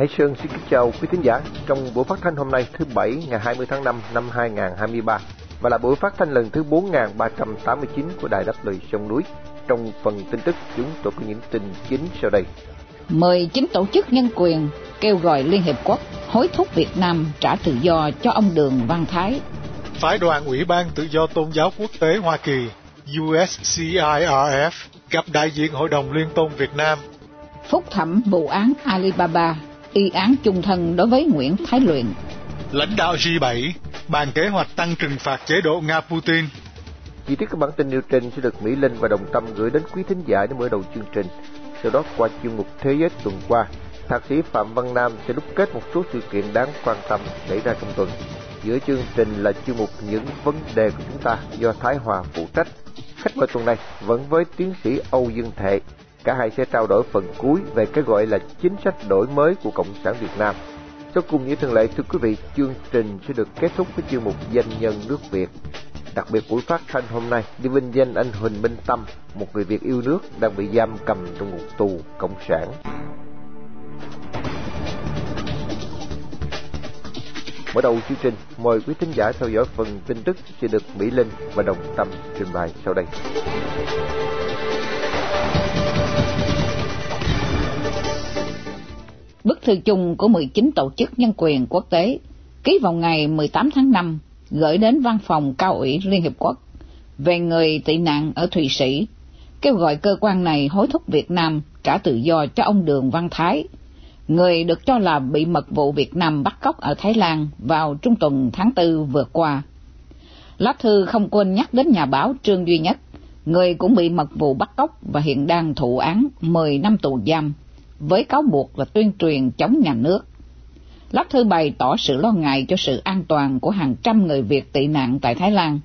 Hải Sơn xin kính chào quý thính giả trong buổi phát thanh hôm nay thứ Bảy ngày 20 tháng 5 năm 2023 và là buổi phát thanh lần thứ 4389 của Đài Đáp Lời Sông Núi. Trong phần tin tức chúng tôi có những tin chính sau đây. 19 tổ chức nhân quyền kêu gọi Liên Hiệp Quốc hối thúc Việt Nam trả tự do cho ông Đường Văn Thái. Phái đoàn Ủy ban Tự do Tôn giáo Quốc tế Hoa Kỳ USCIRF gặp đại diện Hội đồng Liên tôn Việt Nam. Phúc thẩm vụ án Alibaba, y án chung thân đối với Nguyễn Thái Luyện. Lãnh đạo G7 bàn kế hoạch tăng trừng phạt chế độ Nga Putin. Chi tiết các bản tin nêu trên sẽ được Mỹ Linh và Đồng Tâm gửi đến quý thính giả để mở đầu chương trình. Sau đó qua chuyên mục Thế giới tuần qua, thạc sĩ Phạm Văn Nam sẽ đúc kết một số sự kiện đáng quan tâm xảy ra trong tuần. Giữa chương trình là chuyên mục Những vấn đề của chúng ta do Thái Hòa phụ trách. Khách mời tuần này vẫn với tiến sĩ Âu Dương Thệ. Cả hai sẽ trao đổi phần cuối về cái gọi là chính sách đổi mới của Cộng sản Việt Nam. Sau cùng như thường lệ, thưa quý vị, chương trình sẽ được kết thúc với chuyên mục Danh nhân nước Việt. Đặc biệt buổi phát thanh hôm nay đi vinh danh anh Huỳnh Minh Tâm, một người Việt yêu nước đang bị giam cầm trong ngục tù cộng sản. Mở đầu chương trình, mời quý thính giả theo dõi phần tin tức sẽ được Mỹ Linh và Đồng Tâm trình bày sau đây. Bức thư chung của 19 tổ chức nhân quyền quốc tế ký vào ngày 18 tháng 5 gửi đến văn phòng cao ủy Liên Hiệp Quốc về người tị nạn ở Thụy Sĩ, kêu gọi cơ quan này hối thúc Việt Nam trả tự do cho ông Đường Văn Thái, người được cho là bị mật vụ Việt Nam bắt cóc ở Thái Lan vào trung tuần tháng 4 vừa qua. Lá thư không quên nhắc đến nhà báo Trương Duy Nhất, người cũng bị mật vụ bắt cóc và hiện đang thụ án 10 năm tù giam, với cáo buộc là tuyên truyền chống nhà nước. Lá thư bày tỏ sự lo ngại cho sự an toàn của hàng trăm người Việt tị nạn tại Thái Lan,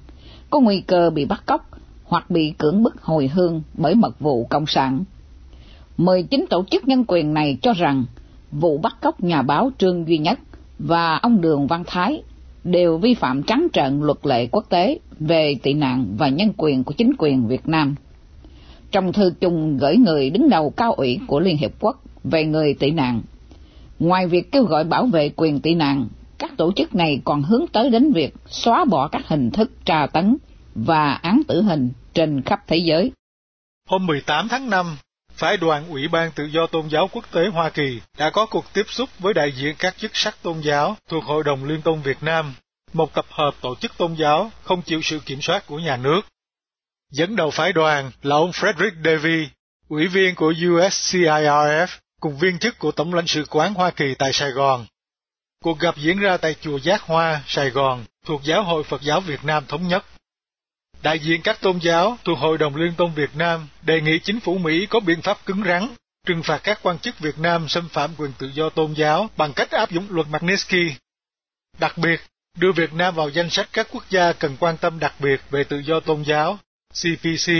có nguy cơ bị bắt cóc hoặc bị cưỡng bức hồi hương bởi mật vụ Cộng sản. 19 tổ chức nhân quyền này cho rằng vụ bắt cóc nhà báo Trương Duy Nhất và ông Đường Văn Thái đều vi phạm trắng trợn luật lệ quốc tế về tị nạn và nhân quyền của chính quyền Việt Nam. Trong thư chung gửi người đứng đầu cao ủy của Liên Hiệp Quốc về người tị nạn, ngoài việc kêu gọi bảo vệ quyền tị nạn, các tổ chức này còn hướng tới đến việc xóa bỏ các hình thức tra tấn và án tử hình trên khắp thế giới. Hôm 18 tháng 5, Phái đoàn Ủy ban Tự do Tôn giáo Quốc tế Hoa Kỳ đã có cuộc tiếp xúc với đại diện các chức sắc tôn giáo thuộc Hội đồng Liên tôn Việt Nam, một tập hợp tổ chức tôn giáo không chịu sự kiểm soát của nhà nước. Dẫn đầu phái đoàn là ông Frederick Davy, ủy viên của USCIRF, cùng viên chức của Tổng lãnh sự quán Hoa Kỳ tại Sài Gòn. Cuộc gặp diễn ra tại Chùa Giác Hoa, Sài Gòn, thuộc Giáo hội Phật giáo Việt Nam Thống nhất. Đại diện các tôn giáo thuộc Hội đồng Liên tôn Việt Nam đề nghị chính phủ Mỹ có biện pháp cứng rắn, trừng phạt các quan chức Việt Nam xâm phạm quyền tự do tôn giáo bằng cách áp dụng luật Magnitsky. Đặc biệt, đưa Việt Nam vào danh sách các quốc gia cần quan tâm đặc biệt về tự do tôn giáo, CPC.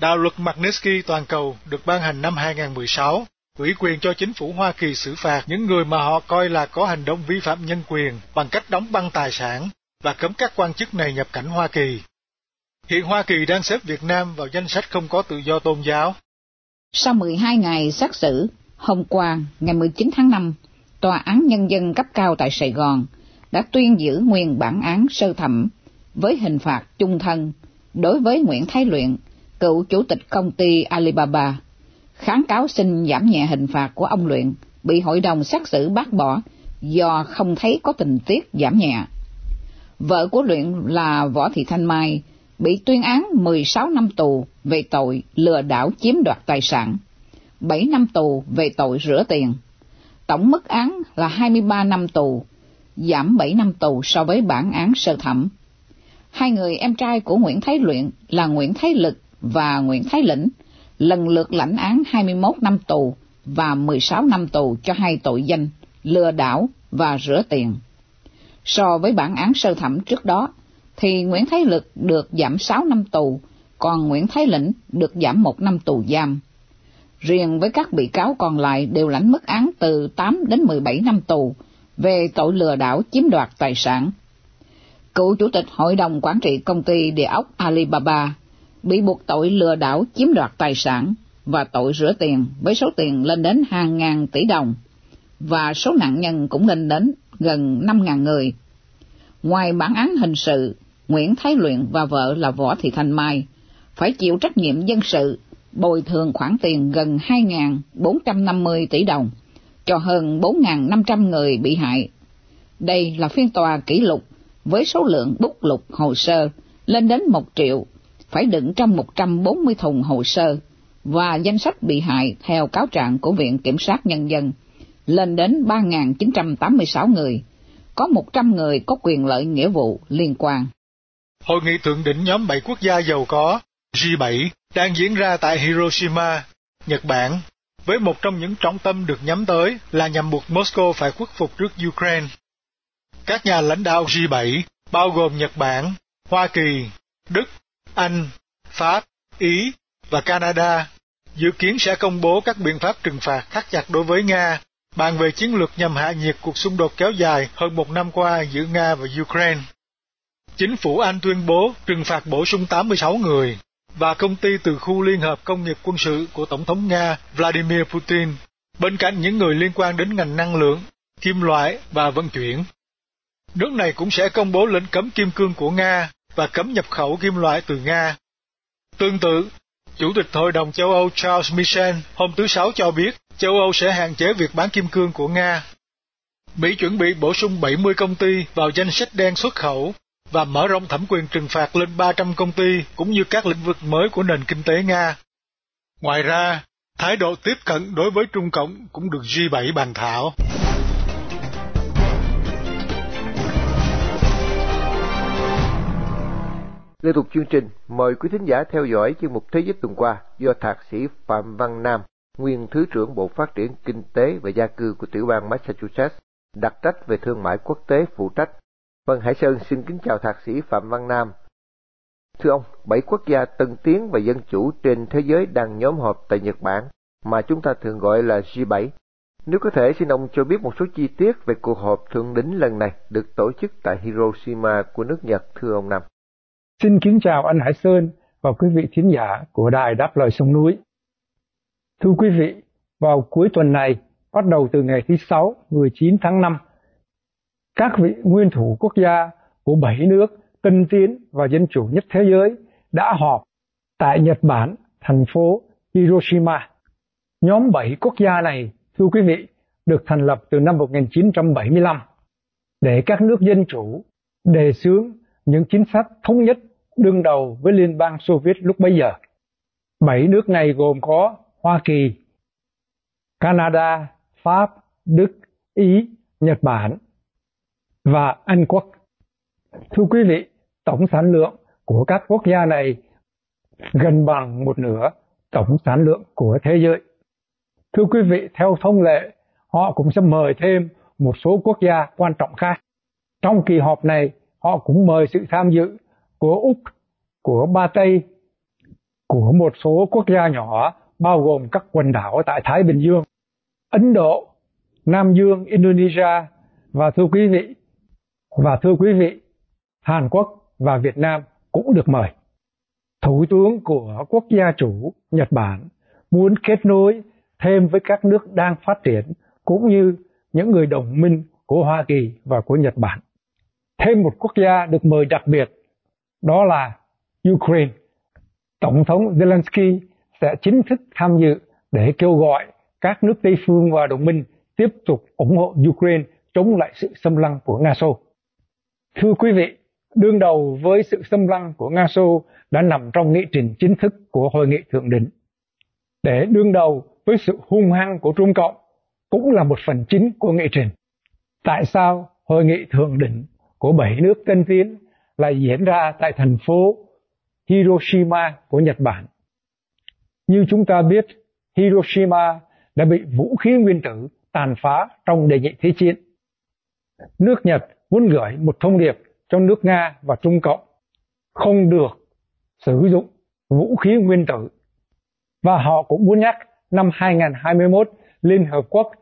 Đạo luật Magnitsky toàn cầu được ban hành năm 2016, ủy quyền cho chính phủ Hoa Kỳ xử phạt những người mà họ coi là có hành động vi phạm nhân quyền bằng cách đóng băng tài sản và cấm các quan chức này nhập cảnh Hoa Kỳ. Hiện Hoa Kỳ đang xếp Việt Nam vào danh sách không có tự do tôn giáo. Sau 12 ngày xét xử, hôm qua, ngày 19 tháng 5, Tòa án Nhân dân cấp cao tại Sài Gòn đã tuyên giữ nguyên bản án sơ thẩm với hình phạt chung thân đối với Nguyễn Thái Luyện, cựu chủ tịch công ty Alibaba. Kháng cáo xin giảm nhẹ hình phạt của ông Luyện bị hội đồng xét xử bác bỏ do không thấy có tình tiết giảm nhẹ. Vợ của Luyện là Võ Thị Thanh Mai bị tuyên án 16 năm tù về tội lừa đảo chiếm đoạt tài sản, 7 năm tù về tội rửa tiền. Tổng mức án là 23 năm tù, giảm 7 năm tù so với bản án sơ thẩm. Hai người em trai của Nguyễn Thái Luyện là Nguyễn Thái Lực và Nguyễn Thái Lĩnh, lần lượt lãnh án 21 năm tù và 16 năm tù cho hai tội danh lừa đảo và rửa tiền. So với bản án sơ thẩm trước đó, thì Nguyễn Thái Lực được giảm 6 năm tù, còn Nguyễn Thái Lĩnh được giảm 1 năm tù giam. Riêng với các bị cáo còn lại đều lãnh mức án từ 8 đến 17 năm tù về tội lừa đảo chiếm đoạt tài sản. Cựu chủ tịch hội đồng quản trị công ty địa ốc Alibaba bị buộc tội lừa đảo chiếm đoạt tài sản và tội rửa tiền với số tiền lên đến hàng ngàn tỷ đồng. và số nạn nhân cũng lên đến gần 5.000 người. Ngoài bản án hình sự, Nguyễn Thái Luyện và vợ là Võ Thị Thanh Mai phải chịu trách nhiệm dân sự bồi thường khoản tiền gần 2.450 tỷ đồng cho hơn 4.500 người bị hại. Đây là phiên tòa kỷ lục với số lượng bút lục hồ sơ lên đến 1 triệu, phải đựng trong 140 thùng hồ sơ và danh sách bị hại theo cáo trạng của Viện Kiểm sát Nhân dân lên đến 3.986 người, có 100 người có quyền lợi nghĩa vụ liên quan. Hội nghị thượng đỉnh nhóm 7 quốc gia giàu có G7 đang diễn ra tại Hiroshima, Nhật Bản, với một trong những trọng tâm được nhắm tới là nhằm buộc Moscow phải khuất phục trước Ukraine. Các nhà lãnh đạo G7 bao gồm Nhật Bản, Hoa Kỳ, Đức, Anh, Pháp, Ý và Canada dự kiến sẽ công bố các biện pháp trừng phạt thắt chặt đối với Nga, bàn về chiến lược nhằm hạ nhiệt cuộc xung đột kéo dài hơn một năm qua giữa Nga và Ukraine. Chính phủ Anh tuyên bố trừng phạt bổ sung 86 người và công ty từ khu Liên hợp Công nghiệp Quân sự của Tổng thống Nga Vladimir Putin, bên cạnh những người liên quan đến ngành năng lượng, kim loại và vận chuyển. Nước này cũng sẽ công bố lệnh cấm kim cương của Nga và cấm nhập khẩu kim loại từ Nga. Tương tự, Chủ tịch Hội đồng châu Âu Charles Michel hôm thứ Sáu cho biết châu Âu sẽ hạn chế việc bán kim cương của Nga. Mỹ chuẩn bị bổ sung 70 công ty vào danh sách đen xuất khẩu và mở rộng thẩm quyền trừng phạt lên 300 công ty cũng như các lĩnh vực mới của nền kinh tế Nga. Ngoài ra, thái độ tiếp cận đối với Trung Cộng cũng được G7 bàn thảo. Liên tục chương trình, mời quý thính giả theo dõi chương mục Thế giới tuần qua do Thạc sĩ Phạm Văn Nam, nguyên Thứ trưởng Bộ Phát triển Kinh tế và Gia cư của tiểu bang Massachusetts, đặc trách về thương mại quốc tế phụ trách. Vâng, Hải Sơn xin kính chào Thạc sĩ Phạm Văn Nam. Thưa ông, bảy quốc gia tân tiến và dân chủ trên thế giới đang nhóm họp tại Nhật Bản, mà chúng ta thường gọi là G7. Nếu có thể, xin ông cho biết một số chi tiết về cuộc họp thượng đỉnh lần này được tổ chức tại Hiroshima của nước Nhật, thưa ông Nam. Xin kính chào anh Hải Sơn và quý vị thính giả của Đài Đáp Lời Sông Núi. Thưa quý vị, vào cuối tuần này, bắt đầu từ ngày thứ Sáu, 19 tháng 5, các vị nguyên thủ quốc gia của bảy nước tân tiến và dân chủ nhất thế giới đã họp tại Nhật Bản, thành phố Hiroshima. Nhóm bảy quốc gia này, thưa quý vị, được thành lập từ năm 1975 để các nước dân chủ đề xướng những chính sách thống nhất đương đầu với Liên bang Xô Viết lúc bấy giờ. Bảy nước này gồm có Hoa Kỳ, Canada, Pháp, Đức, Ý, Nhật Bản và Anh Quốc. Thưa quý vị, tổng sản lượng của các quốc gia này gần bằng một nửa tổng sản lượng của thế giới. Thưa quý vị, theo thông lệ, họ cũng sẽ mời thêm một số quốc gia quan trọng khác. Trong kỳ họp này, họ cũng mời sự tham dự của Úc, của Ba Tây, của một số quốc gia nhỏ bao gồm các quần đảo tại Thái Bình Dương, Ấn Độ, Nam Dương, Indonesia và thưa quý vị, và thưa quý vị, Hàn Quốc và Việt Nam cũng được mời. Thủ tướng của quốc gia chủ Nhật Bản muốn kết nối thêm với các nước đang phát triển cũng như những người đồng minh của Hoa Kỳ và của Nhật Bản. Thêm một quốc gia được mời đặc biệt đó là Ukraine. Tổng thống Zelensky sẽ chính thức tham dự để kêu gọi các nước Tây phương và đồng minh tiếp tục ủng hộ Ukraine chống lại sự xâm lăng của Nga Xô. Thưa quý vị, đương đầu với sự xâm lăng của Nga Xô đã nằm trong nghị trình chính thức của hội nghị thượng đỉnh. Để đương đầu với sự hung hăng của Trung Cộng cũng là một phần chính của nghị trình. Tại sao hội nghị thượng đỉnh của bảy nước tân tiến lại diễn ra tại thành phố Hiroshima của Nhật Bản. Như chúng ta biết, Hiroshima đã bị vũ khí nguyên tử tàn phá trong đề nghị thế chiến. Nước Nhật muốn gửi một thông điệp cho nước Nga và Trung Cộng không được sử dụng vũ khí nguyên tử. Và họ cũng muốn nhắc năm 2021 Liên Hợp Quốc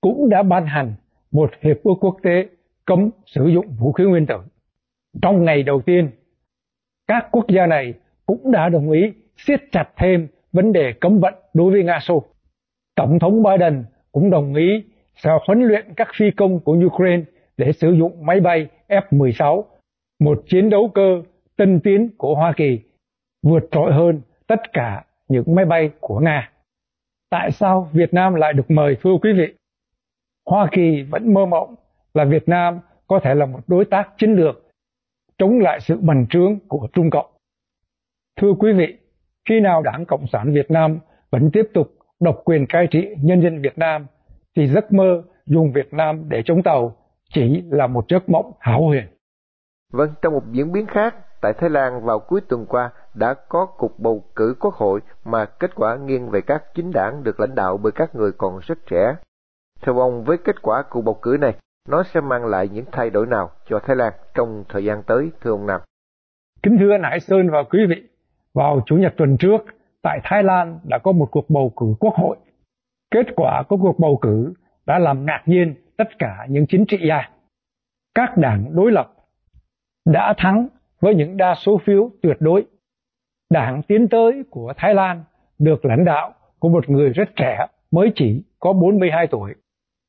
cũng đã ban hành một hiệp ước quốc tế cấm sử dụng vũ khí nguyên tử. Trong ngày đầu tiên, các quốc gia này cũng đã đồng ý siết chặt thêm vấn đề cấm vận đối với Nga Xô. Tổng thống Biden cũng đồng ý sẽ huấn luyện các phi công của Ukraine để sử dụng máy bay F-16, một chiến đấu cơ tân tiến của Hoa Kỳ, vượt trội hơn tất cả những máy bay của Nga. Tại sao Việt Nam lại được mời thưa quý vị? Hoa Kỳ vẫn mơ mộng là Việt Nam có thể là một đối tác chiến lược chống lại sự bành trướng của Trung Cộng. Thưa quý vị, khi nào Đảng Cộng sản Việt Nam vẫn tiếp tục độc quyền cai trị nhân dân Việt Nam thì giấc mơ dùng Việt Nam để chống tàu chỉ là một giấc mộng hão huyền. Vâng, trong một diễn biến khác, tại Thái Lan vào cuối tuần qua đã có cuộc bầu cử quốc hội mà kết quả nghiêng về các chính đảng được lãnh đạo bởi các người còn rất trẻ. Theo ông, với kết quả cuộc bầu cử này, nó sẽ mang lại những thay đổi nào cho Thái Lan trong thời gian tới, thưa ông Nam? Kính thưa anh Hải Sơn và quý vị, vào Chủ nhật tuần trước, tại Thái Lan đã có một cuộc bầu cử quốc hội. Kết quả của cuộc bầu cử đã làm ngạc nhiên tất cả những chính trị gia. Các đảng đối lập đã thắng với những đa số phiếu tuyệt đối. Đảng tiến tới của Thái Lan được lãnh đạo của một người rất trẻ, mới chỉ có 42 tuổi.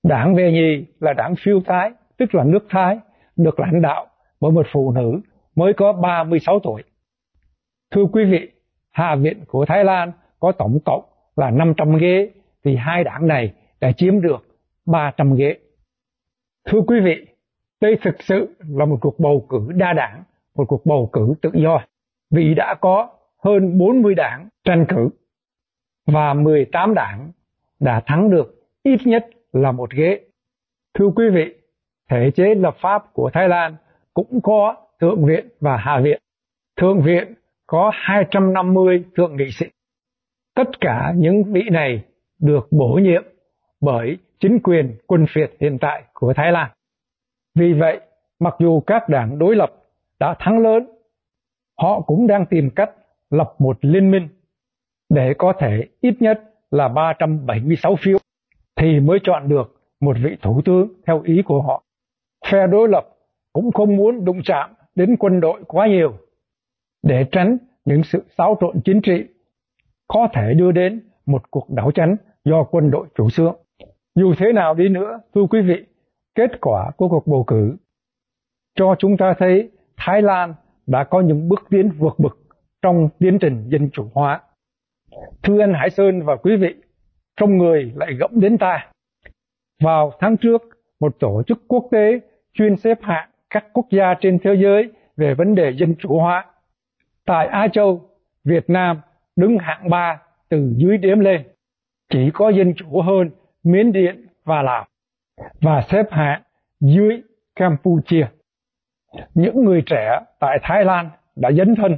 Đảng về nhì là đảng phiêu Thái, tức là nước Thái, được lãnh đạo bởi một phụ nữ mới có 36 tuổi. Thưa quý vị, Hạ viện của Thái Lan có tổng cộng là 500 ghế, thì hai đảng này đã chiếm được 300 ghế. Thưa quý vị, đây thực sự là một cuộc bầu cử đa đảng, một cuộc bầu cử tự do, vì đã có hơn 40 đảng tranh cử và 18 đảng đã thắng được ít nhất là một ghế. Thưa quý vị, thể chế lập pháp của Thái Lan cũng có Thượng viện và Hạ viện. Thượng viện có 250 thượng nghị sĩ. Tất cả những vị này được bổ nhiệm bởi chính quyền quân phiệt hiện tại của Thái Lan. Vì vậy, mặc dù các đảng đối lập đã thắng lớn, họ cũng đang tìm cách lập một liên minh để có thể ít nhất là 376 phiếu thì mới chọn được một vị thủ tướng theo ý của họ. Phe đối lập cũng không muốn đụng chạm đến quân đội quá nhiều để tránh những sự xáo trộn chính trị có thể đưa đến một cuộc đảo chánh do quân đội chủ xướng. Dù thế nào đi nữa, thưa quý vị, kết quả của cuộc bầu cử cho chúng ta thấy Thái Lan đã có những bước tiến vượt bậc trong tiến trình dân chủ hóa. Thưa anh Hải Sơn và quý vị, trong người lại gẫm đến ta. Vào tháng trước, một tổ chức quốc tế chuyên xếp hạng các quốc gia trên thế giới về vấn đề dân chủ hóa. Tại Á Châu, Việt Nam đứng hạng 3 từ dưới đếm lên, chỉ có dân chủ hơn Miến Điện và Lào, và xếp hạng dưới Campuchia. Những người trẻ tại Thái Lan đã dấn thân,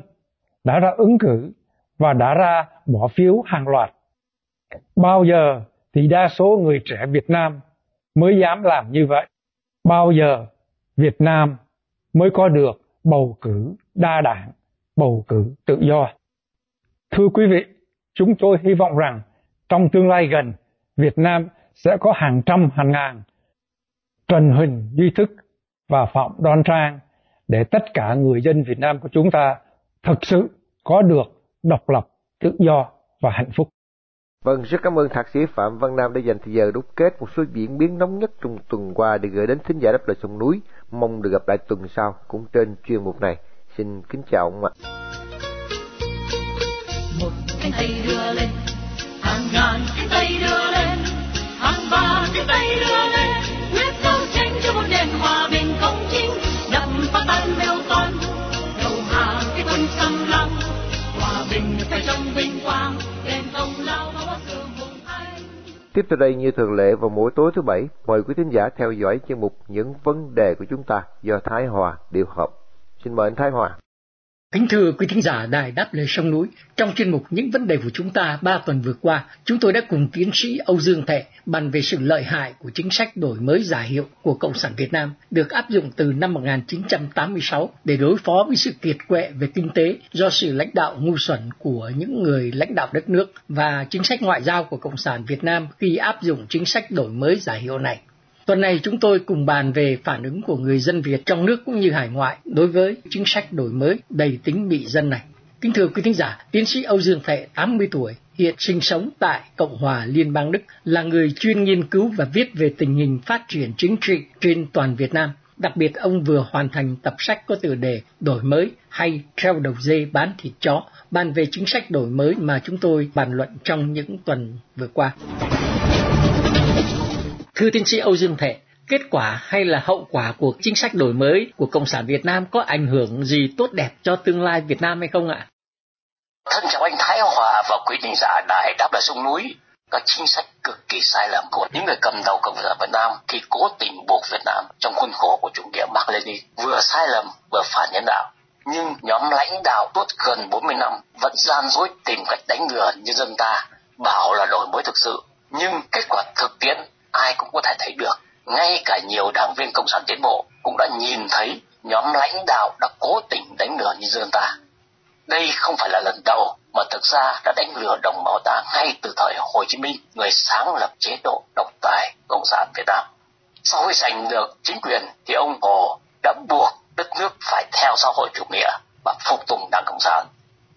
đã ra ứng cử và đã ra bỏ phiếu hàng loạt. Bao giờ thì đa số người trẻ Việt Nam mới dám làm như vậy? Bao giờ Việt Nam mới có được bầu cử đa đảng, bầu cử tự do? Thưa quý vị, chúng tôi hy vọng rằng trong tương lai gần, Việt Nam sẽ có hàng trăm hàng ngàn Trần Huỳnh Duy Thức và Phạm Đoan Trang để tất cả người dân Việt Nam của chúng ta thực sự có được độc lập, tự do và hạnh phúc. Vâng, rất cảm ơn Thạc sĩ Phạm Văn Nam đã dành thời giờ đúc kết một số diễn biến nóng nhất trong tuần qua để gửi đến thính giả đáp lời sông núi. Mong được gặp lại tuần sau cũng trên chuyên mục này. Xin kính chào ông ạ. Một cánh tay đưa lên, hàng ngàn cánh tay đưa lên, hàng ba cánh tay đưa lên, Tiếp theo đây như thường lệ vào mỗi tối thứ bảy, mời quý thính giả theo dõi chương mục những vấn đề của chúng ta do Thái Hòa điều hợp. Xin mời anh Thái Hòa. Kính thưa quý thính giả Đài Đáp Lời Sông Núi, trong chuyên mục Những vấn đề của chúng ta ba tuần vừa qua, chúng tôi đã cùng tiến sĩ Âu Dương Thệ bàn về sự lợi hại của chính sách đổi mới giả hiệu của Cộng sản Việt Nam được áp dụng từ năm 1986 để đối phó với sự kiệt quệ về kinh tế do sự lãnh đạo ngu xuẩn của những người lãnh đạo đất nước và chính sách ngoại giao của Cộng sản Việt Nam khi áp dụng chính sách đổi mới giả hiệu này. Tuần này chúng tôi cùng bàn về phản ứng của người dân Việt trong nước cũng như hải ngoại đối với chính sách đổi mới đầy tính bị dân này. Kính thưa quý thính giả, tiến sĩ Âu Dương Thệ, 80 tuổi, hiện sinh sống tại Cộng hòa Liên bang Đức, là người chuyên nghiên cứu và viết về tình hình phát triển chính trị trên toàn Việt Nam. Đặc biệt ông vừa hoàn thành tập sách có tựa đề Đổi mới hay Treo đầu dê bán thịt chó, bàn về chính sách đổi mới mà chúng tôi bàn luận trong những tuần vừa qua. Thưa tiến sĩ Âu Dương Thệ, kết quả hay là hậu quả của chính sách đổi mới của Cộng sản Việt Nam có ảnh hưởng gì tốt đẹp cho tương lai Việt Nam hay không ạ? Thân chào anh Thái Hòa và quý thính giả đại đáp lại sông núi. Các chính sách cực kỳ sai lầm của những người cầm đầu Cộng sản Việt Nam khi cố tình buộc Việt Nam trong khuôn khổ của chủ nghĩa Mark Lenin vừa sai lầm vừa phản nhân đạo. Nhưng nhóm lãnh đạo tốt gần 40 năm vẫn gian dối tìm cách đánh lừa nhân dân ta, bảo là đổi mới thực sự. Nhưng kết quả thực tiễn ai cũng có thể thấy được. Ngay cả nhiều đảng viên Cộng sản tiến bộ cũng đã nhìn thấy nhóm lãnh đạo đã cố tình đánh lừa nhân dân ta. Đây không phải là lần đầu mà thực ra đã đánh lừa đồng bào ta ngay từ thời Hồ Chí Minh, người sáng lập chế độ độc tài Cộng sản Việt Nam. Sau khi giành được chính quyền thì ông Hồ đã buộc đất nước phải theo xã hội chủ nghĩa và phục tùng Đảng Cộng sản.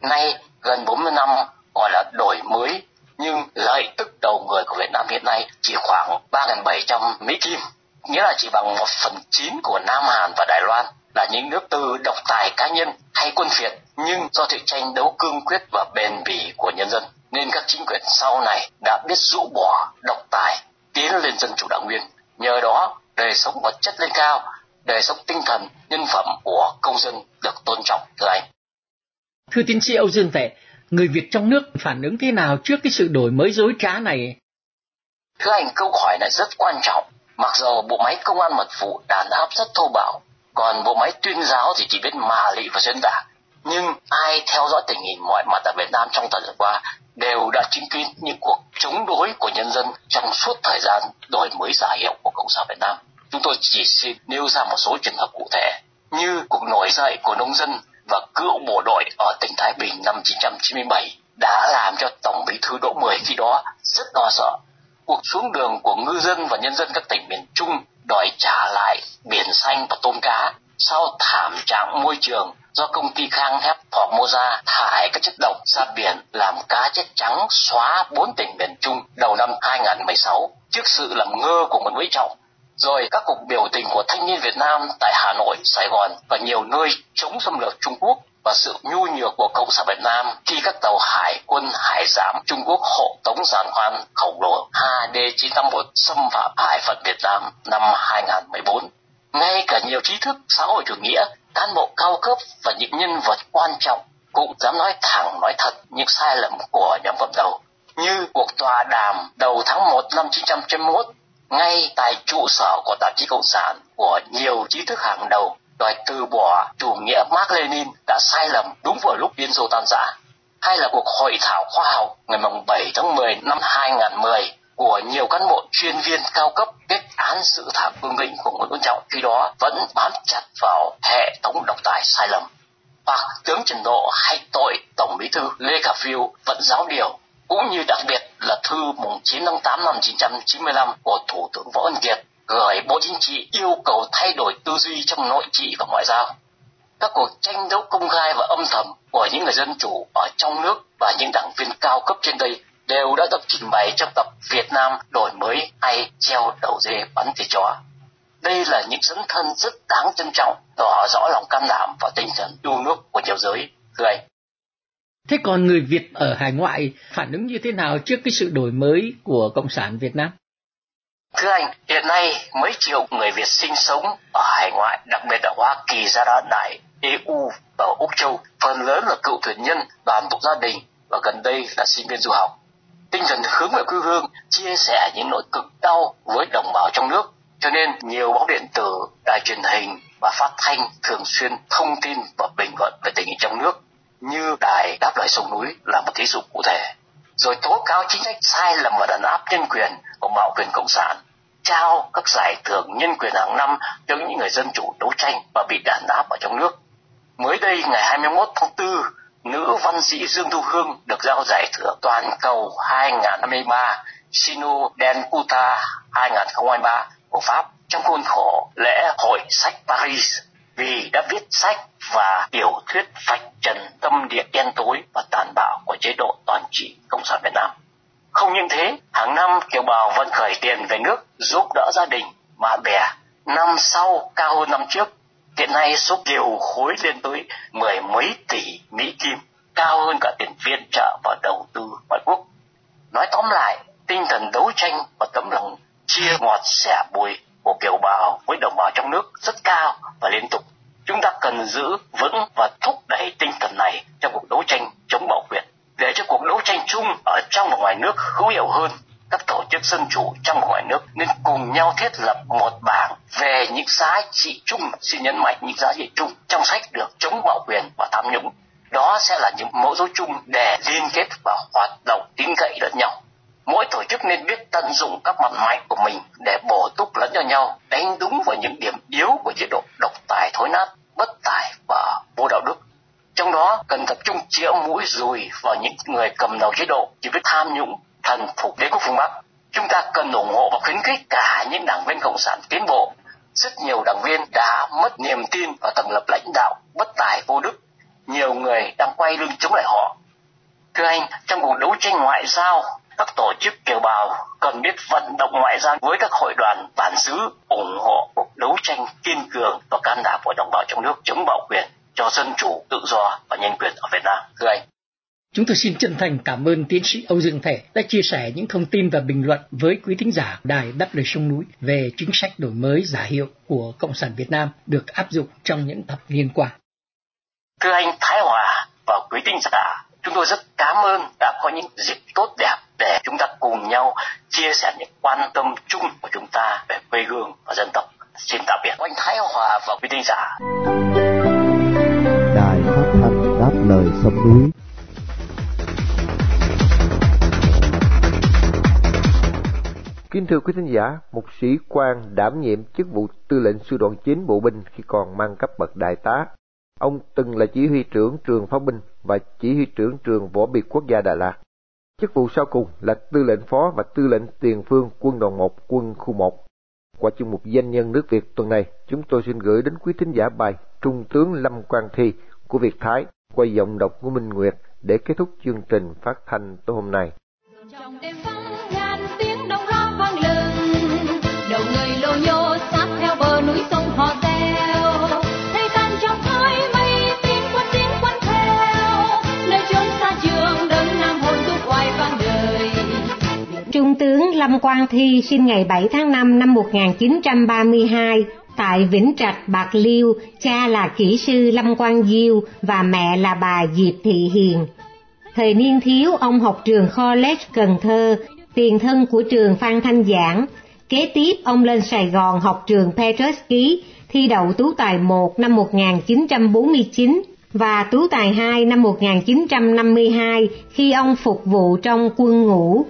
Nay gần 40 năm gọi là đổi mới nhưng lợi tức đầu người của Việt Nam hiện nay chỉ khoảng 3.700 Mỹ Kim, nghĩa là chỉ bằng một phần chín của Nam Hàn và Đài Loan là những nước từ độc tài cá nhân hay quân phiệt nhưng do sự tranh đấu cương quyết và bền bỉ của nhân dân nên các chính quyền sau này đã biết rũ bỏ độc tài tiến lên dân chủ đạo nguyên. Nhờ đó đời sống vật chất lên cao đời sống tinh thần nhân phẩm của công dân được tôn trọng thưa anh. Thưa tiến sĩ Âu Dương vệ người Việt trong nước phản ứng thế nào trước cái sự đổi mới dối trá này? Thưa anh, câu hỏi này rất quan trọng. Mặc dù bộ máy công an mật vụ đàn áp rất thô bạo, còn bộ máy tuyên giáo thì chỉ biết mà lị và xuyên tạc. Nhưng ai theo dõi tình hình mọi mặt ở Việt Nam trong thời gian qua đều đã chứng kiến những cuộc chống đối của nhân dân trong suốt thời gian đổi mới giả hiệu của Cộng sản Việt Nam. Chúng tôi chỉ xin nêu ra một số trường hợp cụ thể như cuộc nổi dậy của nông dân và cựu bộ đội ở tỉnh Thái Bình năm 1997 đã làm cho Tổng bí thư Đỗ Mười khi đó rất lo sợ. Cuộc xuống đường của ngư dân và nhân dân các tỉnh miền Trung đòi trả lại biển xanh và tôm cá sau thảm trạng môi trường do công ty khang thép Formosa thải các chất độc ra biển làm cá chết trắng xóa bốn tỉnh miền Trung đầu năm 2016 trước sự làm ngơ của Nguyễn Vĩ Trọng. Rồi các cuộc biểu tình của thanh niên Việt Nam tại Hà Nội, Sài Gòn và nhiều nơi chống xâm lược Trung Quốc và sự nhu nhược của Cộng sản Việt Nam khi các tàu hải quân hải giám Trung Quốc hộ tống giàn khoan khổng lồ HD951 xâm phạm hải phận Việt Nam năm 2014. Ngay cả nhiều trí thức xã hội chủ nghĩa, cán bộ cao cấp và những nhân vật quan trọng cũng dám nói thẳng nói thật những sai lầm của nhóm cầm đầu. Như cuộc tòa đàm đầu tháng 1 năm 1991 ngay tại trụ sở của tạp chí Cộng sản, của nhiều trí thức hàng đầu, đòi từ bỏ chủ nghĩa Mark Lenin đã sai lầm đúng vào lúc Liên Xô tan rã. Hay là cuộc hội thảo khoa học ngày 7 tháng 10 năm 2010 của nhiều cán bộ chuyên viên cao cấp kết án sự thảm cương lĩnh của Nguyễn Văn Trọng, khi đó vẫn bám chặt vào hệ thống độc tài sai lầm. Hoặc tướng Trần Độ hay tội Tổng bí thư Lê Khả Phiêu vẫn giáo điều cũng như đặc biệt là thư mùng 9 tháng 8 năm 1995 của Thủ tướng Võ Văn Kiệt gửi Bộ Chính trị yêu cầu thay đổi tư duy trong nội trị và ngoại giao. Các cuộc tranh đấu công khai và âm thầm của những người dân chủ ở trong nước và những đảng viên cao cấp trên đây đều đã được trình bày trong tập Việt Nam đổi mới hay treo đầu dê bắn thịt chó. Đây là những dấn thân rất đáng trân trọng, tỏ rõ lòng can đảm và tinh thần yêu nước của nhiều giới. người. Thế còn người Việt ở hải ngoại phản ứng như thế nào trước cái sự đổi mới của Cộng sản Việt Nam? Thưa anh, hiện nay mấy triệu người Việt sinh sống ở hải ngoại, đặc biệt ở Hoa Kỳ, ra Đan Đại, EU và Úc Châu, phần lớn là cựu thuyền nhân, đoàn tụ gia đình và gần đây là sinh viên du học. Tinh thần hướng về quê hương, chia sẻ những nỗi cực đau với đồng bào trong nước, cho nên nhiều báo điện tử, đài truyền hình và phát thanh thường xuyên thông tin và bình luận về tình hình trong nước như đài đáp lời sông núi là một thí dụ cụ thể rồi tố cáo chính sách sai lầm và đàn áp nhân quyền của bạo quyền cộng sản trao các giải thưởng nhân quyền hàng năm cho những người dân chủ đấu tranh và bị đàn áp ở trong nước. Mới đây ngày 21 tháng 4, nữ văn sĩ Dương Thu Hương được giao giải thưởng toàn cầu 2023 Sino Denkuta 2023 của Pháp trong khuôn khổ lễ hội sách Paris vì đã viết sách và tiểu thuyết vạch trần tâm địa đen tối và tàn bạo của chế độ toàn trị Cộng sản Việt Nam. Không những thế, hàng năm kiều bào vẫn khởi tiền về nước giúp đỡ gia đình, bạn bè. Năm sau cao hơn năm trước. Hiện nay số kiều khối lên tới mười mấy tỷ Mỹ Kim, cao hơn cả tiền viện trợ và đầu tư ngoại quốc. Nói tóm lại, tinh thần đấu tranh và tấm lòng chia ngọt sẻ bùi của kiều bào với đồng bào trong nước rất cao và liên tục. Chúng ta cần giữ vững và thúc đẩy tinh thần này trong cuộc đấu tranh chống bạo quyền, để cho cuộc đấu tranh chung ở trong và ngoài nước hữu hiệu hơn. Các tổ chức dân chủ trong và ngoài nước nên cùng nhau thiết lập một bảng về những giá trị chung, xin nhấn mạnh những giá trị chung trong sách được chống bạo quyền và tham nhũng. Đó sẽ là những mẫu dấu chung để liên kết và hoạt động tin cậy lẫn nhau mỗi tổ chức nên biết tận dụng các mặt mạnh của mình để bổ túc lẫn cho nhau, đánh đúng vào những điểm yếu của chế độ độc tài thối nát, bất tài và vô đạo đức. Trong đó, cần tập trung chĩa mũi dùi vào những người cầm đầu chế độ, chỉ biết tham nhũng, thần phục đế quốc phương bắc. Chúng ta cần ủng hộ và khuyến khích cả những đảng viên cộng sản tiến bộ. Rất nhiều đảng viên đã mất niềm tin vào tầng lập lãnh đạo bất tài vô đức. Nhiều người đang quay lưng chống lại họ. Thưa anh, trong cuộc đấu tranh ngoại giao các tổ chức kiều bào cần biết vận động ngoại giao với các hội đoàn bản xứ ủng hộ cuộc đấu tranh kiên cường và can đảm của đồng bào trong nước chống bạo quyền cho dân chủ tự do và nhân quyền ở Việt Nam thưa anh Chúng tôi xin chân thành cảm ơn tiến sĩ Âu Dương Thể đã chia sẻ những thông tin và bình luận với quý thính giả Đài Đáp Lời Sông Núi về chính sách đổi mới giả hiệu của Cộng sản Việt Nam được áp dụng trong những thập niên qua. Thưa anh Thái Hòa và quý thính giả, chúng tôi rất cảm ơn đã có những dịp tốt đẹp để chúng ta cùng nhau chia sẻ những quan tâm chung của chúng ta về quê hương và dân tộc. Xin tạm biệt anh Thái Hòa và quý thính giả. Đài phát thanh đáp lời sông núi Kính thưa quý thính giả, một sĩ quan đảm nhiệm chức vụ tư lệnh sư đoàn chính bộ binh khi còn mang cấp bậc đại tá. Ông từng là chỉ huy trưởng trường pháo binh và chỉ huy trưởng trường võ biệt quốc gia Đà Lạt. Chức vụ sau cùng là tư lệnh phó và tư lệnh tiền phương quân đoàn 1 quân khu 1. Qua chương mục danh nhân nước Việt tuần này, chúng tôi xin gửi đến quý thính giả bài Trung tướng Lâm Quang Thi của Việt Thái qua giọng đọc của Minh Nguyệt để kết thúc chương trình phát thanh tối hôm nay. Trong đêm vắng ngàn tiếng đồng lo vang lừng, đầu người lô nhô Lâm Quang Thi sinh ngày 7 tháng 5 năm 1932 Tại Vĩnh Trạch, Bạc Liêu, cha là kỹ sư Lâm Quang Diêu và mẹ là bà Diệp Thị Hiền. Thời niên thiếu, ông học trường College Cần Thơ, tiền thân của trường Phan Thanh Giảng. Kế tiếp, ông lên Sài Gòn học trường Petrus Ký, thi đậu tú tài 1 năm 1949 và tú tài 2 năm 1952 khi ông phục vụ trong quân ngũ.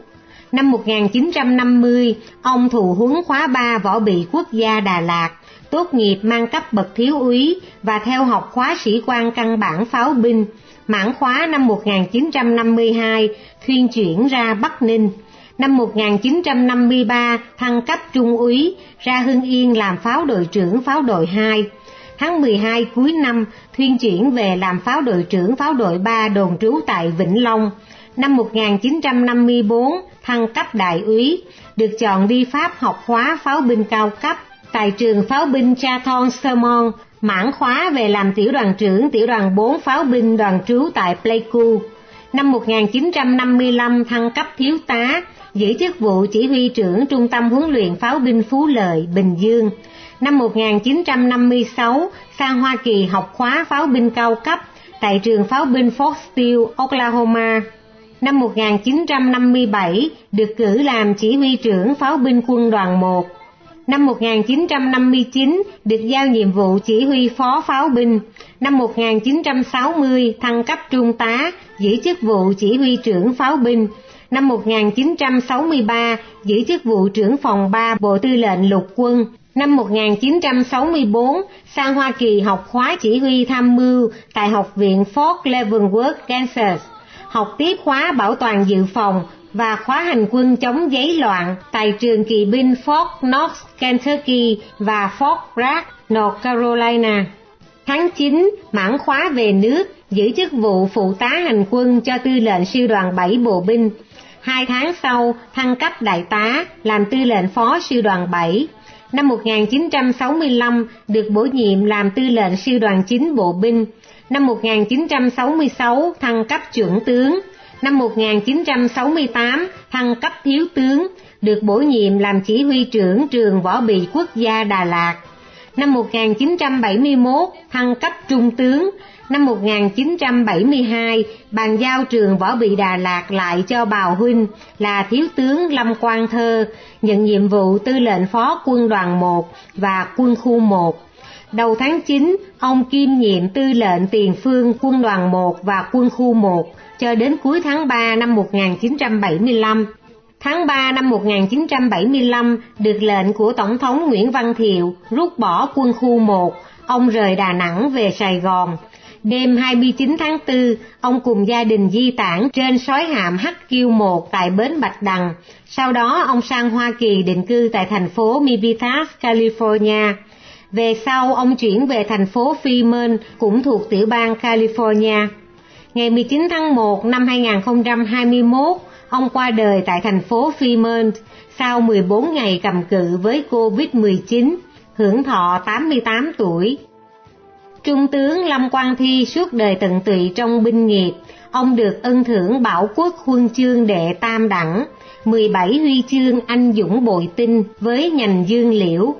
Năm 1950, ông thụ huấn khóa 3 võ bị quốc gia Đà Lạt, tốt nghiệp mang cấp bậc thiếu úy và theo học khóa sĩ quan căn bản pháo binh mãn khóa năm 1952 thuyên chuyển ra Bắc Ninh. Năm 1953 thăng cấp trung úy ra Hưng Yên làm pháo đội trưởng pháo đội 2. Tháng 12 cuối năm thuyên chuyển về làm pháo đội trưởng pháo đội 3 đồn trú tại Vĩnh Long. Năm 1954 thăng cấp đại úy, được chọn đi Pháp học khóa pháo binh cao cấp tại trường pháo binh Chathon Sermon mãn khóa về làm tiểu đoàn trưởng tiểu đoàn 4 pháo binh đoàn trú tại Pleiku. Năm 1955 thăng cấp thiếu tá, giữ chức vụ chỉ huy trưởng Trung tâm huấn luyện pháo binh Phú Lợi, Bình Dương. Năm 1956 sang Hoa Kỳ học khóa pháo binh cao cấp tại trường pháo binh Fort Steele, Oklahoma. Năm 1957 được cử làm chỉ huy trưởng pháo binh quân đoàn 1 Năm 1959 được giao nhiệm vụ chỉ huy phó pháo binh. Năm 1960 thăng cấp trung tá, giữ chức vụ chỉ huy trưởng pháo binh. Năm 1963 giữ chức vụ trưởng phòng 3 Bộ Tư lệnh Lục quân. Năm 1964 sang Hoa Kỳ học khóa chỉ huy tham mưu tại Học viện Fort Leavenworth, Kansas. Học tiếp khóa bảo toàn dự phòng và khóa hành quân chống giấy loạn tại trường kỳ binh Fort Knox, Kentucky và Fort Bragg, North Carolina. Tháng 9, mãn khóa về nước, giữ chức vụ phụ tá hành quân cho tư lệnh sư đoàn 7 bộ binh. Hai tháng sau, thăng cấp đại tá, làm tư lệnh phó sư đoàn 7. Năm 1965, được bổ nhiệm làm tư lệnh sư đoàn 9 bộ binh. Năm 1966, thăng cấp trưởng tướng. Năm 1968, thăng cấp thiếu tướng, được bổ nhiệm làm chỉ huy trưởng trường võ bị quốc gia Đà Lạt. Năm 1971, thăng cấp trung tướng. Năm 1972, bàn giao trường võ bị Đà Lạt lại cho Bào Huynh là Thiếu tướng Lâm Quang Thơ, nhận nhiệm vụ tư lệnh phó quân đoàn 1 và quân khu 1. Đầu tháng 9, ông kiêm nhiệm tư lệnh tiền phương quân đoàn 1 và quân khu 1 cho đến cuối tháng 3 năm 1975. Tháng 3 năm 1975, được lệnh của Tổng thống Nguyễn Văn Thiệu rút bỏ quân khu 1, ông rời Đà Nẵng về Sài Gòn. Đêm 29 tháng 4, ông cùng gia đình di tản trên sói hạm HQ-1 tại bến Bạch Đằng. Sau đó, ông sang Hoa Kỳ định cư tại thành phố Mivitas, California. Về sau, ông chuyển về thành phố Fremont, cũng thuộc tiểu bang California. Ngày 19 tháng 1 năm 2021, ông qua đời tại thành phố Fremont sau 14 ngày cầm cự với COVID-19, hưởng thọ 88 tuổi. Trung tướng Lâm Quang Thi suốt đời tận tụy trong binh nghiệp, ông được ân thưởng bảo quốc huân chương đệ tam đẳng, 17 huy chương anh dũng bội tinh với nhành dương liễu.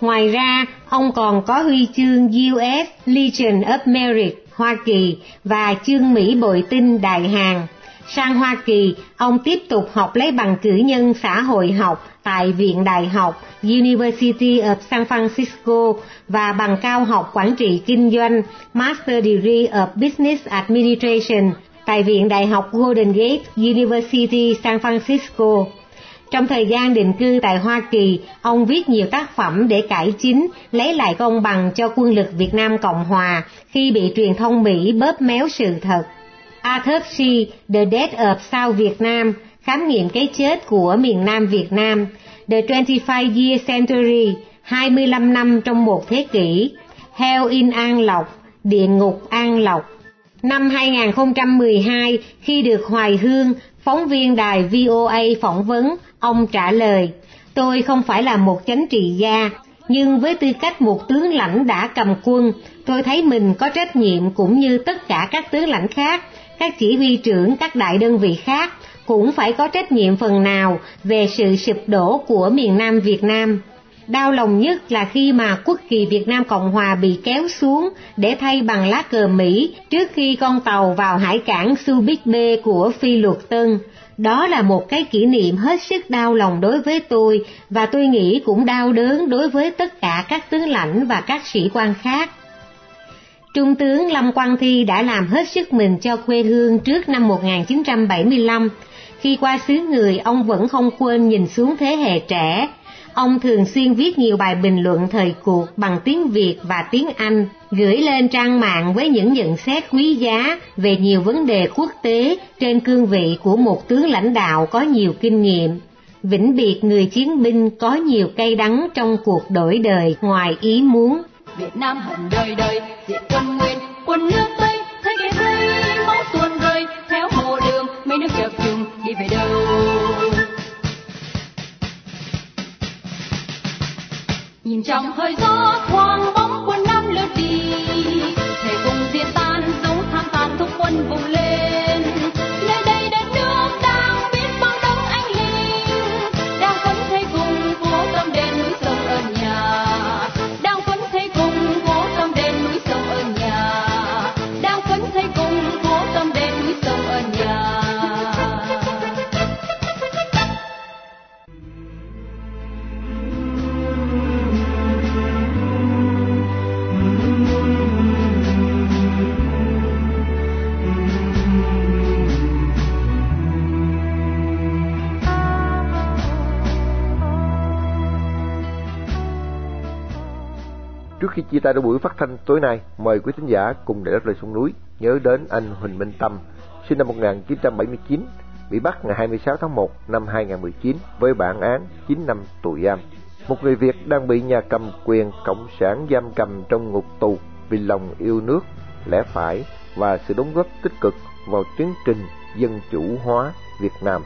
Ngoài ra, ông còn có huy chương US Legion of Merit Hoa Kỳ và chương Mỹ bội tinh Đại Hàn. Sang Hoa Kỳ, ông tiếp tục học lấy bằng cử nhân xã hội học tại Viện Đại học University of San Francisco và bằng cao học quản trị kinh doanh Master Degree of Business Administration tại Viện Đại học Golden Gate University San Francisco. Trong thời gian định cư tại Hoa Kỳ, ông viết nhiều tác phẩm để cải chính, lấy lại công bằng cho quân lực Việt Nam Cộng Hòa khi bị truyền thông Mỹ bóp méo sự thật. Autopsy The Death of South Vietnam, khám nghiệm cái chết của miền Nam Việt Nam, The 25 Year Century, 25 năm trong một thế kỷ, Hell in An Lộc, Địa ngục An Lộc. Năm 2012, khi được Hoài Hương, phóng viên đài VOA phỏng vấn, ông trả lời, tôi không phải là một chánh trị gia, nhưng với tư cách một tướng lãnh đã cầm quân, tôi thấy mình có trách nhiệm cũng như tất cả các tướng lãnh khác các chỉ huy trưởng các đại đơn vị khác cũng phải có trách nhiệm phần nào về sự sụp đổ của miền Nam Việt Nam. Đau lòng nhất là khi mà quốc kỳ Việt Nam Cộng Hòa bị kéo xuống để thay bằng lá cờ Mỹ trước khi con tàu vào hải cảng Subic Bay của Phi Luật Tân. Đó là một cái kỷ niệm hết sức đau lòng đối với tôi và tôi nghĩ cũng đau đớn đối với tất cả các tướng lãnh và các sĩ quan khác. Trung tướng Lâm Quang Thi đã làm hết sức mình cho quê hương trước năm 1975. Khi qua xứ người, ông vẫn không quên nhìn xuống thế hệ trẻ. Ông thường xuyên viết nhiều bài bình luận thời cuộc bằng tiếng Việt và tiếng Anh, gửi lên trang mạng với những nhận xét quý giá về nhiều vấn đề quốc tế trên cương vị của một tướng lãnh đạo có nhiều kinh nghiệm. Vĩnh biệt người chiến binh có nhiều cay đắng trong cuộc đổi đời ngoài ý muốn. Việt Nam hận đời đời diệt quân nguyên quân nước Tây thế kỷ Tây, máu tuôn rơi theo hồ đường mấy nước chập trùng đi về đâu nhìn trong hơi gió thoáng bóng khi chia tay buổi phát thanh tối nay, mời quý thính giả cùng để đất lời xuống núi nhớ đến anh Huỳnh Minh Tâm, sinh năm 1979, bị bắt ngày 26 tháng 1 năm 2019 với bản án 9 năm tù giam. Một người Việt đang bị nhà cầm quyền cộng sản giam cầm trong ngục tù vì lòng yêu nước, lẽ phải và sự đóng góp tích cực vào tiến trình dân chủ hóa Việt Nam.